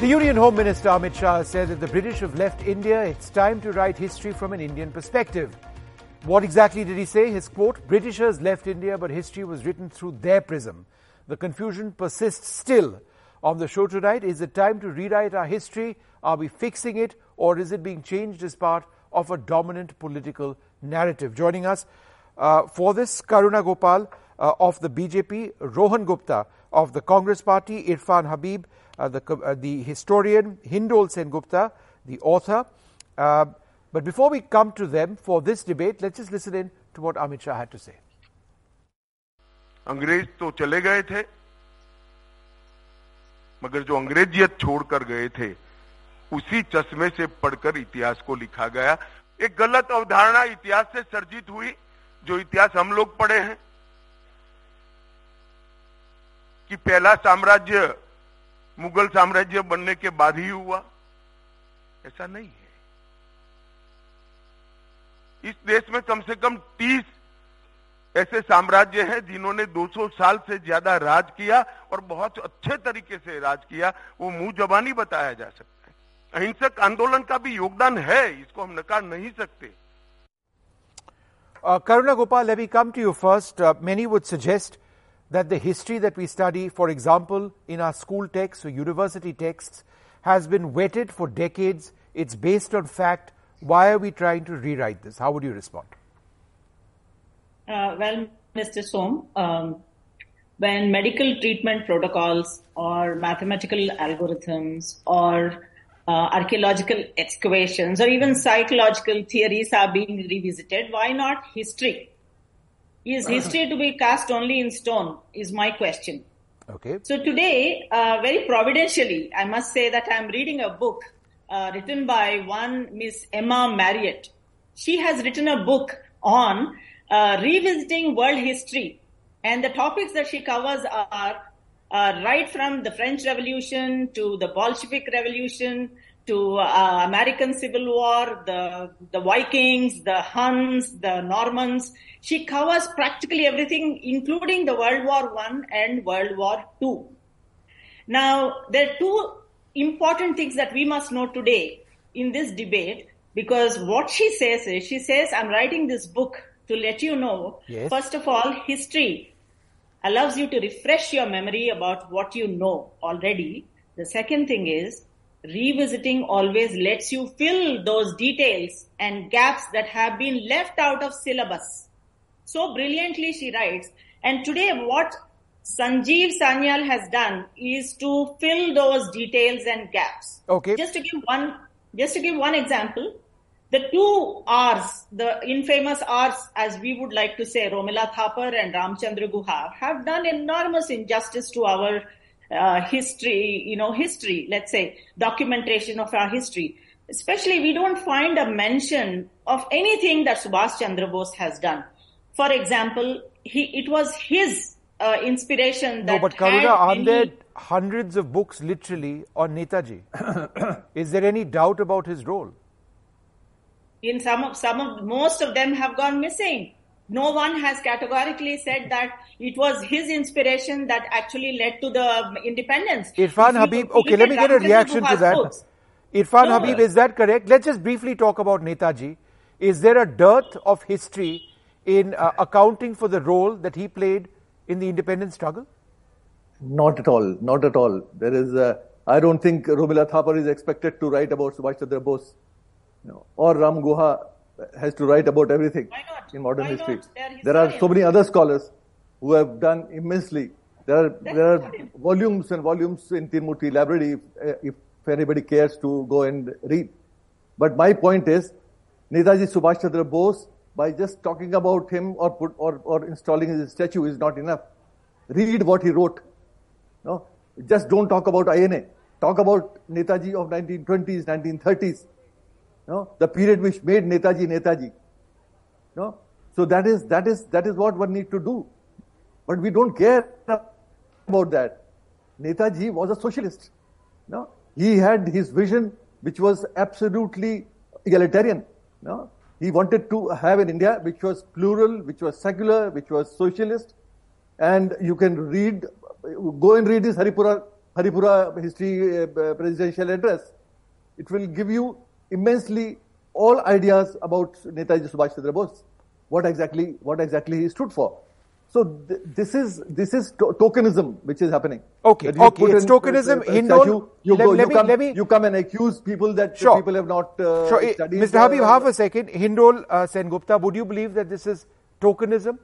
The Union Home Minister Amit Shah said that the British have left India. It's time to write history from an Indian perspective. What exactly did he say? His quote Britishers left India, but history was written through their prism. The confusion persists still. On the show tonight, is it time to rewrite our history? Are we fixing it, or is it being changed as part of a dominant political narrative? Joining us uh, for this, Karuna Gopal uh, of the BJP, Rohan Gupta of the Congress Party, Irfan Habib the, uh, the historian Hindol Sen Gupta, the author. Uh, but before we come to them for this debate, let's just listen in to what Amit Shah had to say. अंग्रेज़ तो चले गए थे मगर जो अंग्रेजियत छोड़कर गए थे उसी चश्मे से पढ़कर इतिहास को लिखा गया एक गलत अवधारणा इतिहास से सर्जित हुई जो इतिहास हम लोग पढ़े हैं कि पहला साम्राज्य मुगल साम्राज्य बनने के बाद ही हुआ। ऐसा नहीं है। इस देश में कम से कम 30 ऐसे साम्राज्य हैं जिन्होंने 200 साल से ज़्यादा राज किया और बहुत अच्छे तरीके से राज किया। वो मुँह जबानी बताया जा सकता है। अहिंसक आंदोलन का भी योगदान है इसको हम नकार नहीं सकते। Let me come to you first. Uh, many would suggest that the history that we study, for example, in our school texts or university texts, has been wetted for decades. It's based on fact. Why are we trying to rewrite this? How would you respond? Uh, well, Mr. Som, um, when medical treatment protocols or mathematical algorithms or uh, archaeological excavations or even psychological theories are being revisited, why not history? Is history to be cast only in stone? Is my question. Okay. So today, uh, very providentially, I must say that I'm reading a book uh, written by one Miss Emma Marriott. She has written a book on uh, revisiting world history, and the topics that she covers are uh, right from the French Revolution to the Bolshevik Revolution to uh, American Civil War, the the Vikings, the Huns, the Normans. She covers practically everything, including the World War One and World War Two. Now, there are two important things that we must know today in this debate because what she says is, she says, I'm writing this book to let you know, Yes. first of all, history allows you to refresh your memory about what you know already. The second thing is, revisiting always lets you fill those details and gaps that have been left out of syllabus. So brilliantly she writes. And today what Sanjeev Sanyal has done is to fill those details and gaps. Okay. Just to give one, just to give one example, the two R's, the infamous R's, as we would like to say, Romila Thapar and Ramchandra Guha, have done enormous injustice to our uh, history, you know, history, let's say, documentation of our history. Especially, we don't find a mention of anything that Subhash Chandra Bose has done. For example, he, it was his uh, inspiration that No, but had Karuna, aren't there hundreds of books literally on Netaji? Is there any doubt about his role? in some of some of most of them have gone missing no one has categorically said that it was his inspiration that actually led to the independence Irfan If Habib, okay, let me get a reaction to that. books, Irfan No. Habib, is that correct? Let's just briefly talk about Netaji. Is there a dearth of history in uh, accounting for the role that he played in the independence struggle? Not at all. Not at all. There is. A, I don't think Romila Thapar is expected to write about Subhash Chandra Bose, you know, or Ram Guha has to write about everything Why not? in modern Why history. There are so many other scholars who have done immensely. There are there are volumes and volumes in Teen Murti library if, uh, if anybody cares to go and read. But my point is, Netaji Subhash Chandra Bose, by just talking about him or put or, or installing his statue is not enough. Read what he wrote. No, just don't talk about INA. Talk about Netaji of 1920s, 1930s. No, the period which made Netaji Netaji. No, so that is that is that is what one needs to do. But we don't care about that. Netaji was a socialist. No, he had his vision, which was absolutely egalitarian. No, he wanted to have an India which was plural, which was secular, which was socialist, and you can read, go and read his Haripura Haripura history uh, presidential address. It will give you immensely all ideas about Netaji Subhash Chandra Bose, what exactly what exactly he stood for. So th- this is this is to- tokenism which is happening. Okay, okay, it's in, tokenism. uh, statue, you, let- go, let you, me- come, let me- you come and accuse people that Sure. people have not uh, Sure, studied. Mr. Habib, uh, half a second. Hindol uh, Sengupta, would you believe that this is tokenism?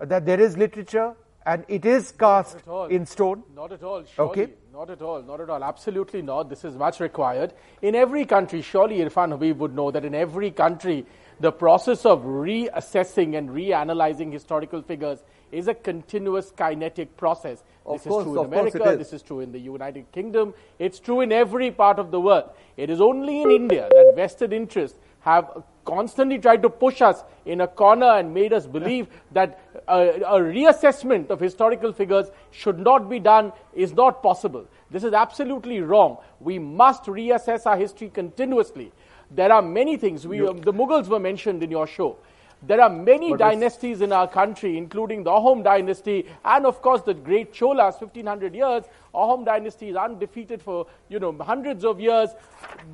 Uh, That there is literature and it is cast in stone? Not at all, surely. Okay. Not at all, not at all. Absolutely not. This is much required. In every country, surely Irfan Habib would know that in every country, the process of reassessing and reanalyzing historical figures is a continuous kinetic process. Of this course, is true in of course it America, is. this is true in the United Kingdom, it's true in every part of the world. It is only in India that vested interests have constantly tried to push us in a corner and made us believe that a, a reassessment of historical figures should not be done, is not possible. This is absolutely wrong. We must reassess our history continuously. There are many things. We, um, the Mughals were mentioned in your show. There are many But dynasties in our country, including the Ahom dynasty and, of course, the great Cholas, 1500 years. Ahom dynasty is undefeated for you know hundreds of years.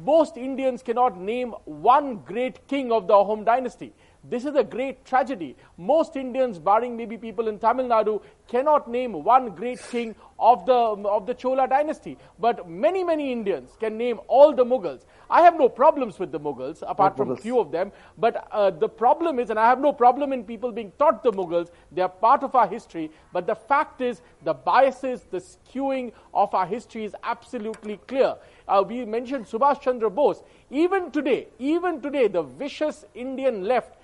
Most Indians cannot name one great king of the Ahom dynasty. This is a great tragedy. Most Indians, barring maybe people in Tamil Nadu, cannot name one great king of the, of the Chola dynasty. But many, many Indians can name all the Mughals. I have no problems with the Mughals, apart from Mughals. few of them. But uh, the problem is, and I have no problem in people being taught the Mughals, they are part of our history. But the fact is, the biases, the skewing of our history is absolutely clear. Uh, we mentioned Subhash Chandra Bose. Even today, even today, the vicious Indian left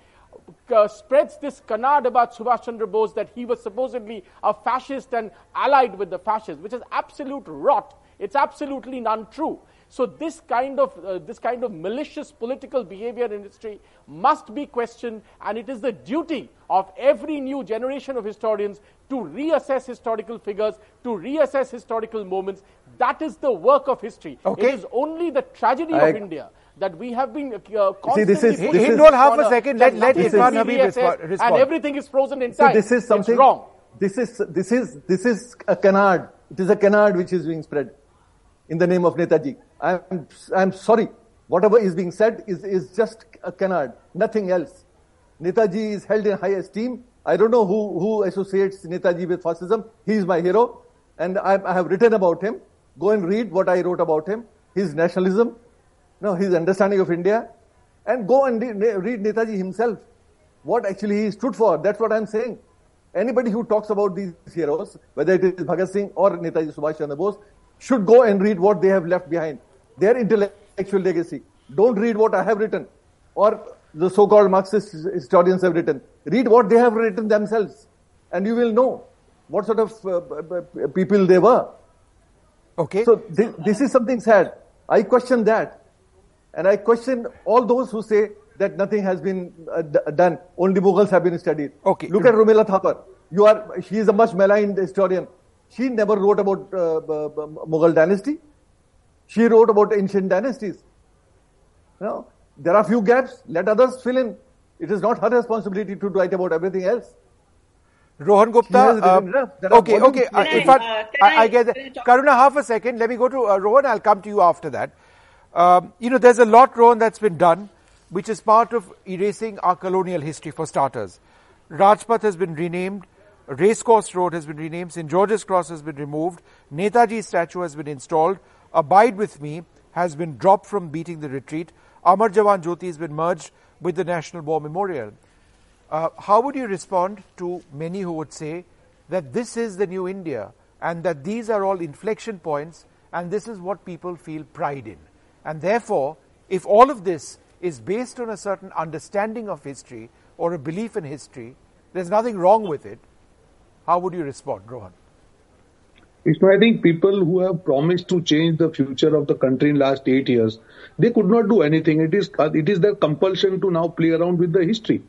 uh, spreads this canard about Subhash Chandra Bose that he was supposedly a fascist and allied with the fascists, which is absolute rot. It's absolutely untrue. So this kind of uh, this kind of malicious political behavior in history must be questioned, and it is the duty of every new generation of historians to reassess historical figures, to reassess historical moments. That is the work of history. Okay. It is only the tragedy I- of India that we have been uh, See, this is- this is- Hindol, half a second. Let- let nothing Irfan is Habib reassessed respond. And everything is frozen in See, time. this is something. It's wrong. This is this is this is a canard. It is a canard which is being spread in the name of Netaji. I'm I'm sorry. Whatever is being said is is just a canard, nothing else. Netaji is held in high esteem. I don't know who who associates Netaji with fascism. He is my hero, and I, I have written about him. Go and read what I wrote about him. His nationalism, no, his understanding of India, and go and read Netaji himself. What actually he stood for. That's what I'm saying. Anybody who talks about these heroes, whether it is Bhagat Singh or Netaji Subhash Chandra Bose, should go and read what they have left behind. Their intellectual legacy. Don't read what I have written or the so-called Marxist historians have written. Read what they have written themselves, and you will know what sort of uh, people they were. Okay. So thi- this is something sad. I question that, and I question all those who say that nothing has been uh, d- done. Only Mughals have been studied. Okay. Look at Romila Thapar. You are. She is a much maligned historian. She never wrote about uh, Mughal dynasty. She wrote about ancient dynasties. You know, there are few gaps. Let others fill in. It is not her responsibility to write about everything else. Rohan Gupta. has written um, enough. There are okay, okay. Uh, I, in fact, uh, I, I I- get can I that. Karuna, half a second. Let me go to uh, Rohan. I'll come to you after that. Um, you know, there's a lot, Rohan, that's been done, which is part of erasing our colonial history, for starters. Rajpath has been renamed. Racecourse Road has been renamed. St. George's Cross has been removed. Netaji's statue has been installed. Abide with Me has been dropped from beating the retreat. Amar Jawan Jyoti has been merged with the National War Memorial. Uh, how would you respond to many who would say that this is the new India and that these are all inflection points and this is what people feel pride in? And therefore, if all of this is based on a certain understanding of history or a belief in history, there's nothing wrong with it. How would you respond, Rohan? I think people who have promised to change the future of the country in last eight years, they could not do anything. It is it is their compulsion to now play around with the history.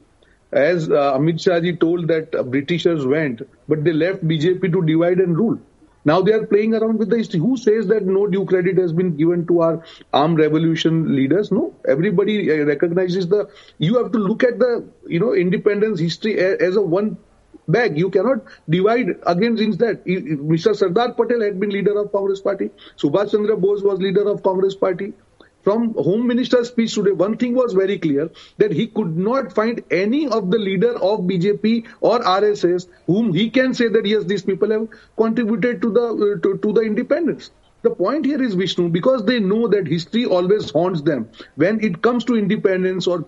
As uh, Amit Shah ji told that uh, Britishers went, but they left BJP to divide and rule. Now they are playing around with the history. Who says that no due credit has been given to our armed revolution leaders? No, everybody uh, recognizes the. You have to look at the you know independence history as a one bag. You cannot divide against that. Mr. Sardar Patel had been leader of Congress party. Subhash Chandra Bose was leader of Congress party from home minister's speech today one thing was very clear that he could not find any of the leader of bjp or rss whom he can say that yes these people have contributed to the uh, to, to the independence the point here is Vishnu because they know that history always haunts them. When it comes to independence or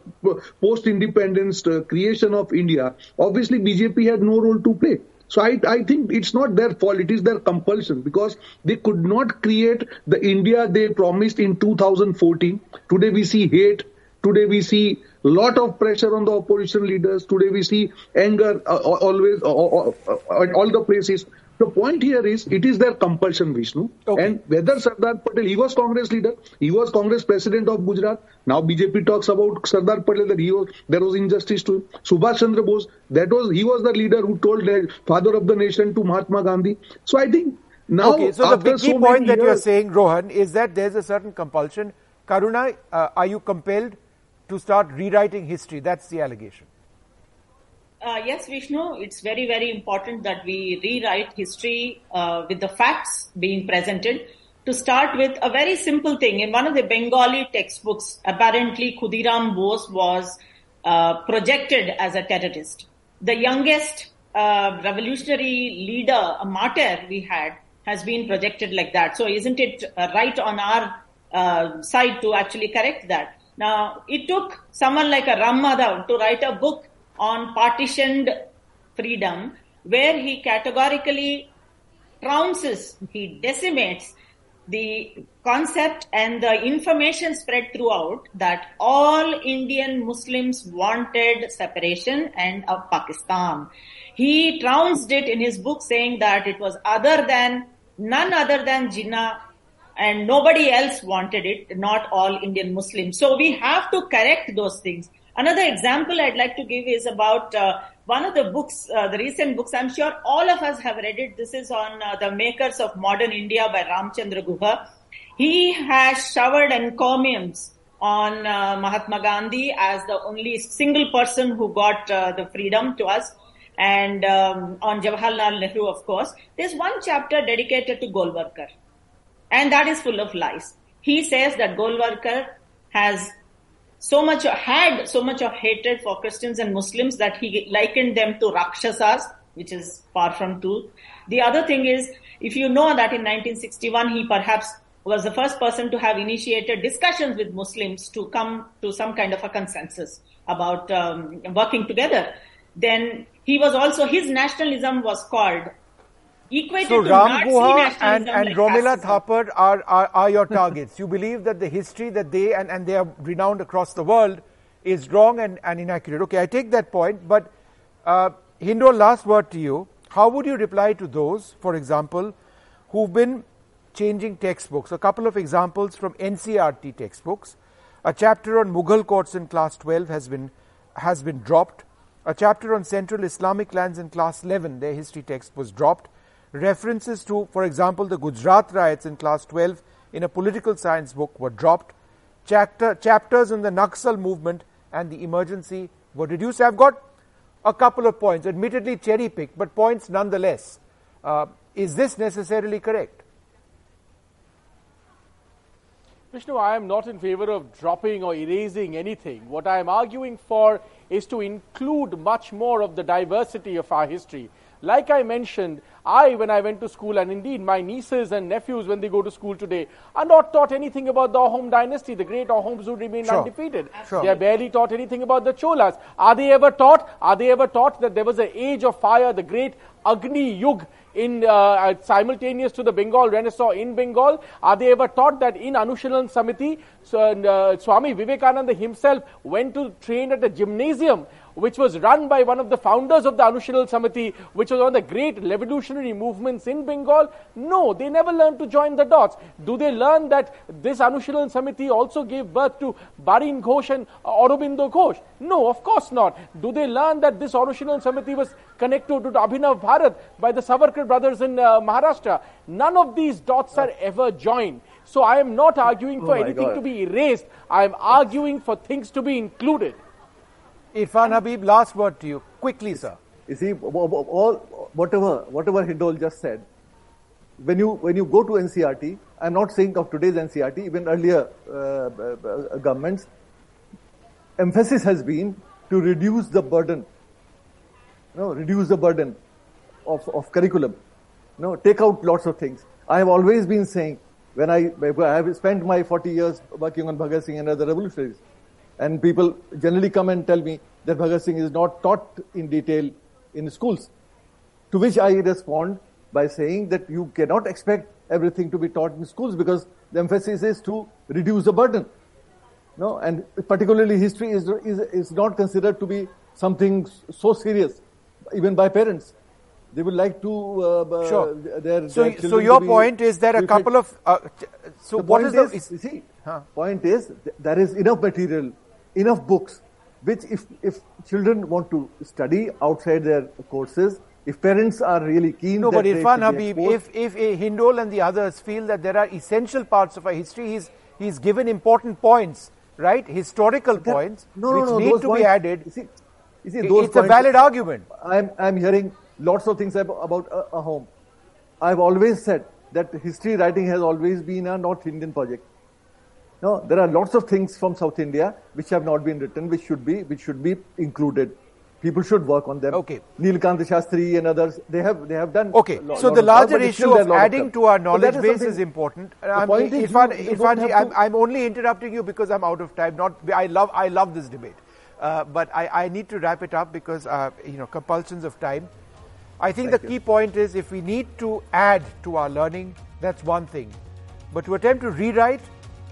post independence uh, creation of India, obviously BJP had no role to play. So I, I think it's not their fault, it is their compulsion because they could not create the India they promised in 2014. Today we see hate. Today we see lot of pressure on the opposition leaders. Today we see anger uh, always uh, uh, uh, at all the places. The point here is it is their compulsion, Vishnu. Okay. And whether Sardar Patel, he was Congress leader, he was Congress president of Gujarat. Now BJP talks about Sardar Patel that he was there was injustice to him. Subhash Chandra Bose, that was he was the leader who told the father of the nation to Mahatma Gandhi. So I think now okay. So the big key so point that years, you are saying, Rohan, is that there is a certain compulsion. Karuna, uh, are you compelled to start rewriting history? That's the allegation. Uh, yes, Vishnu, it's very, very important that we rewrite history uh, with the facts being presented. To start with, a very simple thing. In one of the Bengali textbooks, apparently Khudiram Bose was uh, projected as a terrorist. The youngest uh, revolutionary leader, a martyr we had, has been projected like that. So isn't it uh, right on our uh, side to actually correct that? Now, it took someone like a Ram Madhav to write a book on partitioned freedom where he categorically trounces, he decimates the concept and the information spread throughout that all Indian Muslims wanted separation and of Pakistan. He trounced it in his book saying that it was other than, none other than Jinnah and nobody else wanted it, not all Indian Muslims. So we have to correct those things. Another example I'd like to give is about uh, one of the books, uh, the recent books. I'm sure all of us have read it. This is on uh, the makers of modern India by Ramchandra Guha. He has showered encomiums on uh, Mahatma Gandhi as the only single person who got uh, the freedom to us. And um, on Jawaharlal Nehru, of course, there's one chapter dedicated to Golwalkar, and that is full of lies. He says that Golwalkar has so much had so much of hatred for Christians and Muslims that he likened them to rakshasas, which is far from truth. The other thing is, if you know that in 1961 he perhaps was the first person to have initiated discussions with Muslims to come to some kind of a consensus about um, working together, then he was also his nationalism was called equated so to Ram Guha and, and like Romila Thapar are, are, are your targets. you believe that the history that they, and, and they are renowned across the world, is wrong and, and inaccurate. Okay, I take that point, but uh, Hindol, last word to you. How would you reply to those, for example, who've been changing textbooks? A couple of examples from NCERT textbooks. A chapter on Mughal courts in class 12 has been, has been dropped. A chapter on Central Islamic lands in class 11, their history text was dropped references to, for example, the Gujarat riots in class 12 in a political science book were dropped. Chapter, chapters in the Naxal movement and the emergency were reduced. I've got a couple of points, admittedly cherry picked, but points nonetheless. Uh, is this necessarily correct? Vishnu, I am not in favor of dropping or erasing anything. What I am arguing for is to include much more of the diversity of our history. Like I mentioned, I, when I went to school, and indeed my nieces and nephews, when they go to school today, are not taught anything about the Ahom dynasty, the great Ahoms who remained sure. undefeated. Sure. They are barely taught anything about the Cholas. Are they ever taught? Are they ever taught that there was an age of fire, the great Agni Yug, in uh, simultaneous to the Bengal Renaissance in Bengal? Are they ever taught that in Anushilan Samiti, so, uh, Swami Vivekananda himself went to train at a gymnasium which was run by one of the founders of the Anushilan Samiti, which was one of the great revolutionary movements in Bengal? No, they never learned to join the dots. Do they learn that this Anushilan Samiti also gave birth to Barin Ghosh and Aurobindo Ghosh? No, of course not. Do they learn that this Anushilan Samiti was connected to Abhinav Bharat by the Savarkar brothers in uh, Maharashtra? None of these dots are ever joined. So I am not arguing for oh anything God. to be erased. I am arguing for things to be included. Irfan Habib, last word to you. Quickly, sir. You see, all whatever whatever Hindol just said, when you when you go to NCERT, I'm not saying of today's NCERT, even earlier uh, uh, governments, emphasis has been to reduce the burden. You know, reduce the burden of, of curriculum. You know, take out lots of things. I have always been saying when I, I have spent my 40 years working on Bhagat Singh and other revolutionaries, and people generally come and tell me that Bhagat Singh is not taught in detail in schools. To which I respond by saying that you cannot expect everything to be taught in schools because the emphasis is to reduce the burden. No, and particularly history is, is, is not considered to be something so serious, even by parents. They would like to. Uh, sure. Their, so, their so your point is that a couple of. Uh, so the what point is the? is, you see, point is th- there is enough material, enough books, which if if children want to study outside their courses, if parents are really keen. No, but Irfan Habib, if, if uh, Hindol and the others feel that there are essential parts of our history, he's, he's given important points, right? Historical That- points, no, no, which no, need to points- be added. You see, you see, I- those it's a valid argument. I'm, I'm hearing lots of things ab- about a, Ahom. I've always said that history writing has always been a North Indian project. No, there are lots of things from South India which have not been written, which should be, which should be included. People should work on them. Okay. Neelkant Shastri and others, they have, they have done. Okay, lo- so the larger but issue of adding to our So knowledge is base is important. I'm, point is Irfan, you- you Irfan don't ji, have I'm, I'm only interrupting you because I'm out of time. Not, I love, I love this debate, uh, but I, I need to wrap it up because uh, you know compulsions of time. I think Thank the you. key point is if we need to add to our learning, that's one thing, but to attempt to rewrite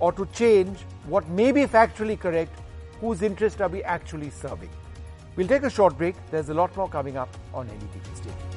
or to change what may be factually correct, whose interest are we actually serving? We'll take a short break. There's a lot more coming up on NDTV. Stay tuned.